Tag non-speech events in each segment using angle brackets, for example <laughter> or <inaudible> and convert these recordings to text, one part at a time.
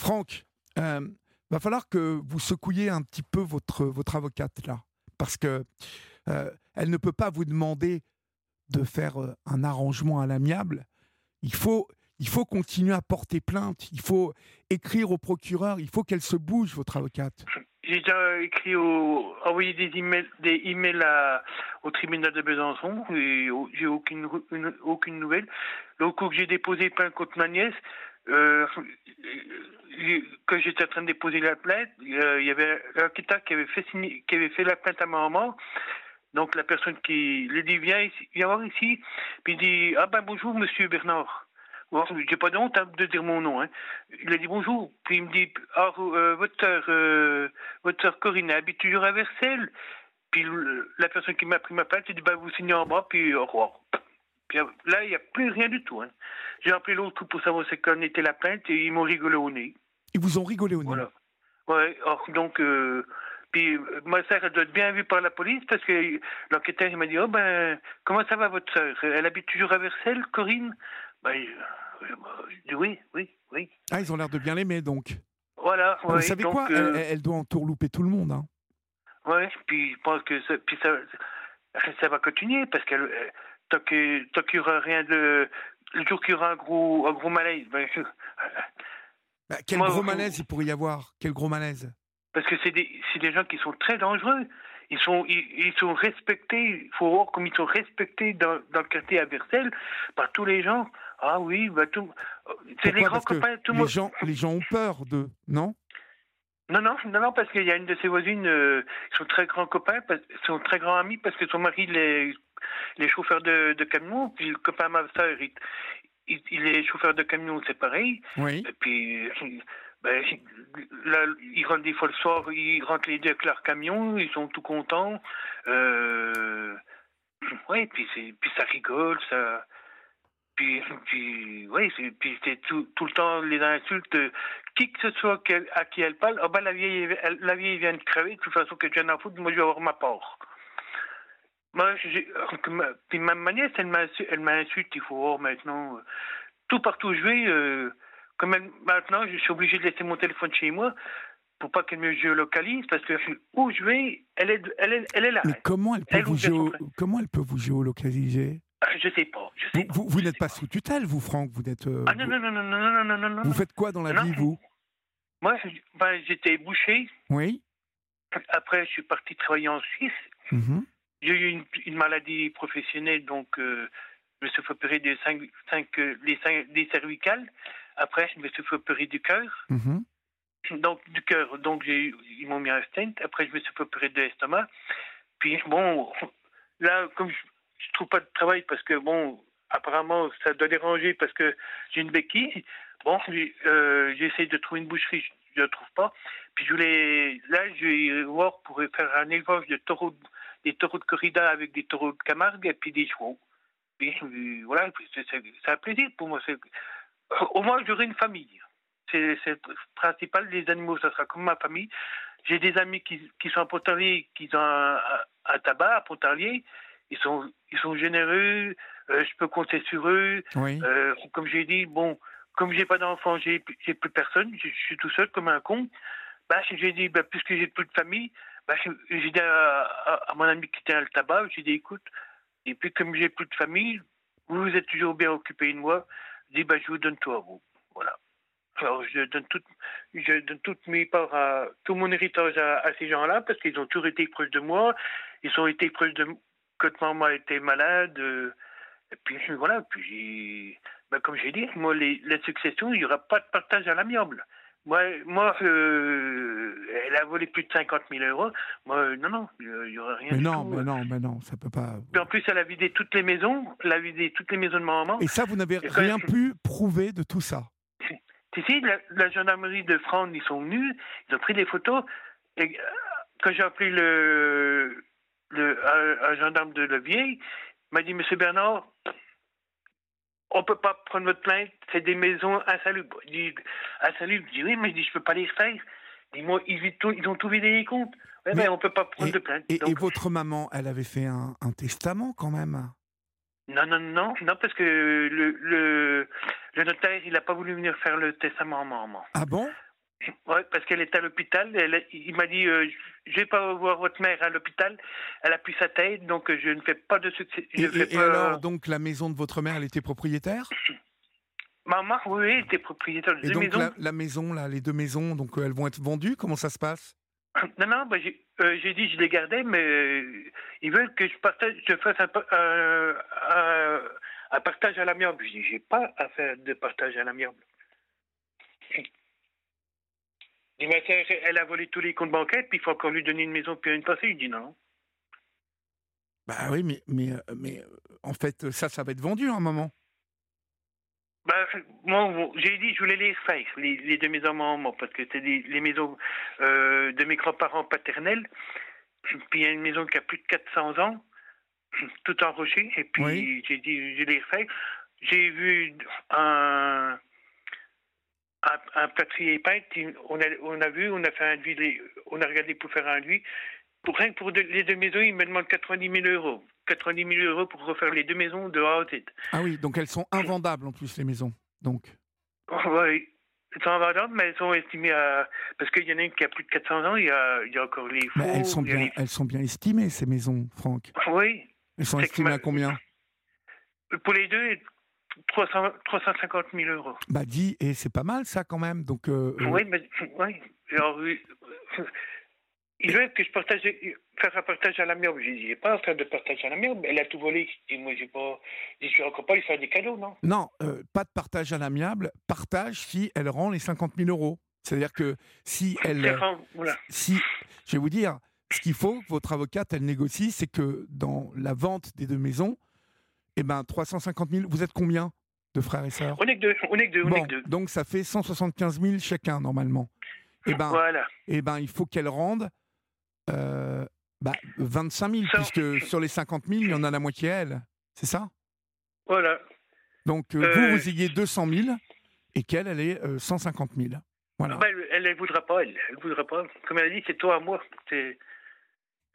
Franck, euh, va falloir que vous secouiez un petit peu votre, votre avocate là, parce que euh, elle ne peut pas vous demander de faire euh, un arrangement à l'amiable. Il faut, il faut continuer à porter plainte. Il faut écrire au procureur. Il faut qu'elle se bouge, votre avocate. J'ai déjà écrit au, envoyé des emails, des emails au tribunal de Besançon et j'ai aucune, une- aucune nouvelle. Le que j'ai déposé plainte contre ma nièce, euh, j'ai- quand j'étais en train de déposer la plainte, euh, il y avait enquêteur qui avait fait qui avait fait la plainte à ma maman. Donc la personne qui lui dit viens viens voir ici, puis il dit ah ben bonjour monsieur Bernard. J'ai pas honte hein, de dire mon nom. Hein. Il a dit bonjour, puis il me dit ah euh, votre euh, votre sœur Corinne habite toujours à Versailles. Puis la personne qui m'a pris ma plainte, il dit bah vous signez en bas, puis au revoir. Puis euh, là il n'y a plus rien du tout. Hein. J'ai appelé l'autre pour savoir c'est qu'en était la plainte et ils m'ont rigolé au nez. Ils vous ont rigolé au nez. Voilà. Ouais, or, donc, euh, puis ma sœur, doit être bien vue par la police parce que l'enquêteur, il m'a dit, oh ben, comment ça va votre sœur? Elle habite toujours à Versailles, Corinne? Ben, je- dis oui, oui, oui. Ah, ils ont l'air de bien l'aimer, donc. Voilà. vous ouais, savez donc, quoi? euh, elle, elle doit entourlouper tout le monde. Hein. Ouais, puis je pense que ça, puis ça, ça va continuer parce que euh, tant qu'il y aura rien de le jour qu'il y aura un gros un gros malaise, ben, je- Bah, quel Moi, gros malaise il pourrait y avoir? Quel gros malaise? Parce que c'est des, c'est des gens qui sont très dangereux. Ils sont, ils, ils sont respectés. Il faut voir comme ils sont respectés dans, dans le quartier à Versailles par tous les gens. Ah oui, bah tout. C'est les grands copains. Tout le les monde. gens, les gens ont peur d'eux, non? Non, non, non, non, parce qu'il y a une de ses voisines, euh, ils sont très grands copains, parce, ils sont très grands amis parce que son mari, il est, il est chauffeur de, de camion, puis le copain ma soeur, il, il, il est chauffeur de camion, c'est pareil. Oui. Et puis, ben, là, ils rentrent des fois le soir, ils rentrent les deux avec leur camion, ils sont tout contents. Euh, ouais, puis, puis ça rigole, ça. Puis, puis, c'est, puis c'est tout, tout le temps les insultes. euh, Qui que ce soit à qui elle parle, ah ben la vieille, elle- la vieille vient de crever, de toute façon que tu viens d'en foutre, moi je vais avoir ma part. Moi, <laughs> puis ma, ma nièce, elle m'insulte, il faut voir maintenant. euh, tout partout où je vais, euh, comme elle- maintenant, je suis obligé de laisser mon téléphone chez moi pour pas qu'elle me géolocalise, parce que où je vais, elle est, elle est, elle est là. Mais comment elle peut, Elle vous, ou bien son géo- frère. comment elle peut vous géolocaliser? Je sais pas. Vous, vous, n'êtes pas, sous tutelle, vous, Franck Vous n'êtes. Euh, ah non, non, non, non, non, non, non, non, Vous faites quoi dans la vie, vous? Moi, ben, j'étais boucher. Oui. Après, je suis parti travailler en Suisse. Mhm. J'ai eu une, maladie professionnelle, donc euh, je me suis fait opérer des, cinq, cinq, les cinq, des cervicales. Après, je me suis fait opérer du cœur. Mhm. Donc, du cœur. Donc, ils m'ont mis un stent. Après, je me suis fait opérer de l'estomac. Puis, bon, là, comme je je trouve pas de travail parce que, bon, apparemment, ça doit déranger parce que j'ai une béquille. Bon, euh, j'essaie de trouver une boucherie, je ne trouve pas. Puis, je voulais, là, je vais voir pour faire un élevage de taureaux, des taureaux de corrida avec des taureaux de Camargue et puis des chevaux. Euh, voilà, puis c'est c'est- un plaisir pour moi. c'est- Au moins, j'aurai une famille. C'est le principal. Les animaux, ça sera comme ma famille. J'ai des amis qui, sont à Pontarlier, qui ont un- un tabac à Pontarlier. Ils sont, ils sont généreux. euh, je peux compter sur eux. Oui. Euh, comme j'ai dit, bon, comme j'ai pas d'enfant, j'ai j'ai plus personne. Je, je suis tout seul comme un con. Bah, j'ai dit, bah, puisque j'ai plus de famille, bah, j'ai dit à, à- à mon ami qui à le tabac, j'ai dit, écoute, et puis comme j'ai plus de famille, vous, vous êtes toujours bien occupé de moi. Je dis, bah, je vous donne tout à vous. Voilà. Alors, je donne, tout, je donne toutes mes parts, à, tout mon héritage à, à ces gens-là parce qu'ils ont toujours été proches de moi. Ils ont été proches de quand maman était malade. euh, et puis <laughs> voilà, puis ben, comme j'ai dit, moi, les, les successions, il n'y aura pas de partage à l'amiable. Moi, moi euh, elle a volé plus de 50 000 euros. Moi, euh, non, non, il n'y aura rien Mais du non, tout. mais non, mais non, ça peut pas. Puis en plus, elle a vidé toutes les maisons. Elle a vidé toutes les maisons de ma maman. Et ça, vous n'avez rien même- pu prouver de tout ça. Tu sais, la, la gendarmerie de France, ils sont venus, ils ont pris des photos. Et quand j'ai appelé le, le, un, un gendarme de Levier, m'a dit Monsieur Bernard, on peut pas prendre votre plainte, c'est des maisons insalubres. Il dit insalubres? Je dis oui, mais je dis je peux pas les refaire. Ils, tout- ils ont tout vidé les comptes. Ouais, Mais- mais on peut pas prendre de plainte. Et, votre maman, elle avait fait un, un testament quand même? Non, non, non, non, parce que le, le, le notaire, il n'a pas voulu venir faire le testament à ma maman. Ah bon? Oui, parce qu'elle est à l'hôpital. Il m'a dit euh, Je vais pas voir votre mère à l'hôpital. Elle a pris sa tête, donc je ne fais pas de succès. Et, alors, donc, la maison de votre mère, elle était propriétaire? Maman, oui, elle était propriétaire de et donc, La, maison, là, les deux maisons, donc elles vont être vendues Comment ça se passe? Non, non, bah, j'ai dit je les gardais, mais ils veulent que je, partage, je fasse un, un, un partage à l'amiable. Je dis J'ai pas à faire de partage à l'amiable. Il elle a volé tous les comptes bancaires, puis il faut encore lui donner une maison puis une passée. Il dit non. Bah oui, mais, mais, euh, mais euh, en fait, ça, ça va être vendu à un moment. Bah, moi, j'ai dit, je voulais les faire, les, deux maisons moi, parce que c'est les maisons euh, de mes grands-parents paternels. Puis il y a une maison qui a plus de 400 ans, tout en rocher. Et puis j'ai dit, je les refais. J'ai vu un, un, un plâtrier peint, on a, on a vu, on a fait un devis, on a regardé pour faire un devis. Pour rien que pour les deux maisons, il me demande 90 000 euros. 90 000 euros pour refaire les deux maisons de A à Z. Ah oui, donc elles sont invendables en plus, les maisons. Donc. oui, elles sont invendables, mais elles sont estimées à. Parce qu'il y en a une qui a plus de 400 ans, il y a, il y a encore les faux. elles, sont bien, elles sont bien estimées, ces maisons, Franck. Oui. Elles sont estimées à combien? Pour les deux, 300, 350 000 euros. Bah dit, et c'est pas mal ça quand même. Donc, euh, euh, Oui, mais oui. Alors, il veut que je partage, faire un partage à l'amiable. Je dis, pas à faire de partage à l'amiable. Elle a tout volé. Et moi, j'ai pas, je suis encore pas lui faire des cadeaux, non? Non, euh, pas de partage à l'amiable. Partage si elle rend les 50 000 euros. C'est-à-dire que si elle, voilà. si, je vais vous dire, ce qu'il faut que votre avocate elle négocie, c'est que dans la vente des deux maisons, eh ben 350 000. Vous êtes combien de frères et sœurs? On est que deux. On est que deux, on est deux. Donc ça fait 175 000 chacun normalement. Eh ben, voilà. Eh ben, il faut qu'elle rende euh, bah, 25 000, puisque sur les 50 000, il y en a la moitié elle. C'est ça? Voilà. Donc euh, vous, euh, vous ayez 200 000 et qu'elle, elle est 150 000. Voilà. Bah, elle ne voudra pas, elle. Elle voudra pas. Comme elle a dit, c'est toi à moi. C'est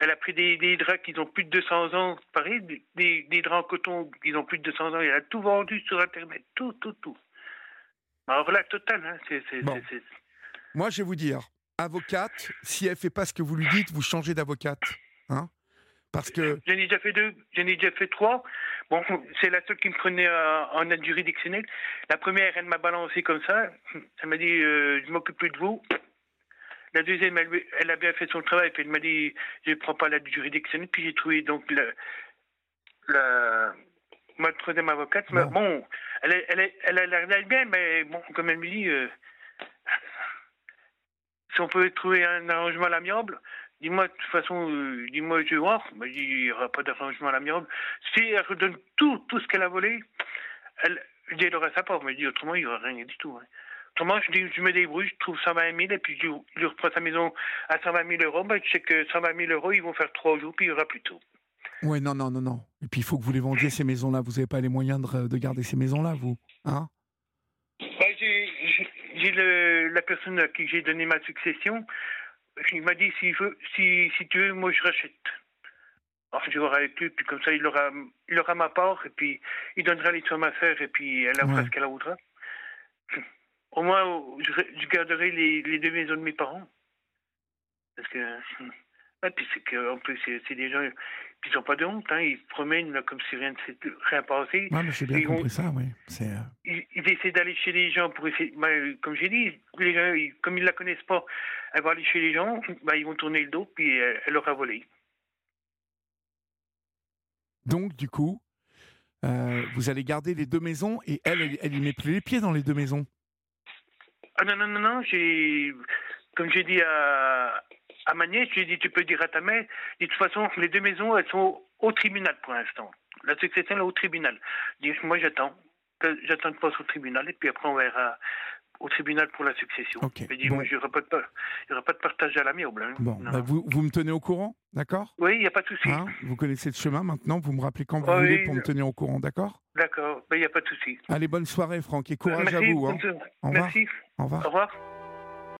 elle a pris des, draps qui ont plus de 200 ans, pareil, des, des, draps en coton qui ont plus de 200 ans. Elle a tout vendu sur Internet, tout, tout, tout. Alors là, total, hein, c'est, Moi, je vais vous dire, avocate, si elle fait pas ce que vous lui dites, vous changez d'avocate, hein Parce que j'en ai déjà fait deux, j'en ai déjà fait trois. Bon, c'est la seule qui me prenait en aide juridictionnelle. La première, elle m'a balancé comme ça. Elle m'a dit, euh, je m'occupe plus de vous. La deuxième, elle, a bien fait son travail, puis elle m'a dit, je ne prends pas l'aide juridictionnelle, puis j'ai trouvé donc la, la, ma troisième avocate. Bon, elle, elle, elle, a l'air bien, mais bon, comme elle me dit, euh, si on peut trouver un arrangement à l'amiable, dis-moi, de toute façon, euh, dis-moi, je vais voir. Ben, il n'y aura pas d'arrangement à l'amiable. Si elle redonne tout, tout ce qu'elle a volé, elle, je aura sa part, mais dit, autrement, il n'y aura rien du tout. Hein. Autrement, je, je me débrouille, je trouve 120 000 et puis je, je reprends sa maison à 120 000 euros. Ben, je sais que 120 000 euros, ils vont faire trois jours, puis il y aura plus tout. Oui, non, non, non, non. Et puis il faut que vous les vendiez, ces maisons-là. Vous n'avez pas les moyens de, de, garder ces maisons-là, vous hein? Ben, J'ai la personne à qui j'ai donné ma succession. Il m'a dit si, veut, si, si tu veux, moi je rachète. Alors je vais avec lui, puis comme ça, il aura, il aura ma part, et puis il donnera les sommes à faire, et puis elle a ouais. ce qu'elle voudra. Au moins, je, garderai les, les, deux maisons de mes parents. Parce que. <laughs> Et puis c'est qu'en plus, c'est des gens qui n'ont pas de honte. Hein. Ils se promènent là, comme si rien ne s'était rien passé. Oui, mais j'ai bien compris ça, oui. Euh, ils, ils, essaient d'aller chez les gens pour essayer. Ben, comme j'ai dit, les gens, comme ils ne la connaissent pas, elle va aller chez les gens, ben, ils vont tourner le dos, puis elle, elle aura volé. Donc, du coup, euh, vous allez garder les deux maisons et elle, elle, elle y met plus les pieds dans les deux maisons. Ah non, non, non, non, j'ai. Comme j'ai dit à, à j'ai dit tu peux dire à ta mère, de toute façon, les deux maisons, elles sont au, tribunal pour l'instant. La succession est au tribunal. Moi j'attends. J'attends de passer au tribunal et puis après on verra au tribunal pour la succession. Okay. moi, il n'y aura, pas de partage à l'amiable. Hein. Bon, bah, vous, vous me tenez au courant, d'accord? Oui, il n'y a pas de souci. Hein, vous connaissez le chemin maintenant, vous me rappelez quand vous voulez pour me tenir au courant, d'accord? D'accord, il n'y a pas de souci. Allez, bonne soirée, Franck, et courage à vous. Hein. Au revoir. Au revoir. Au revoir.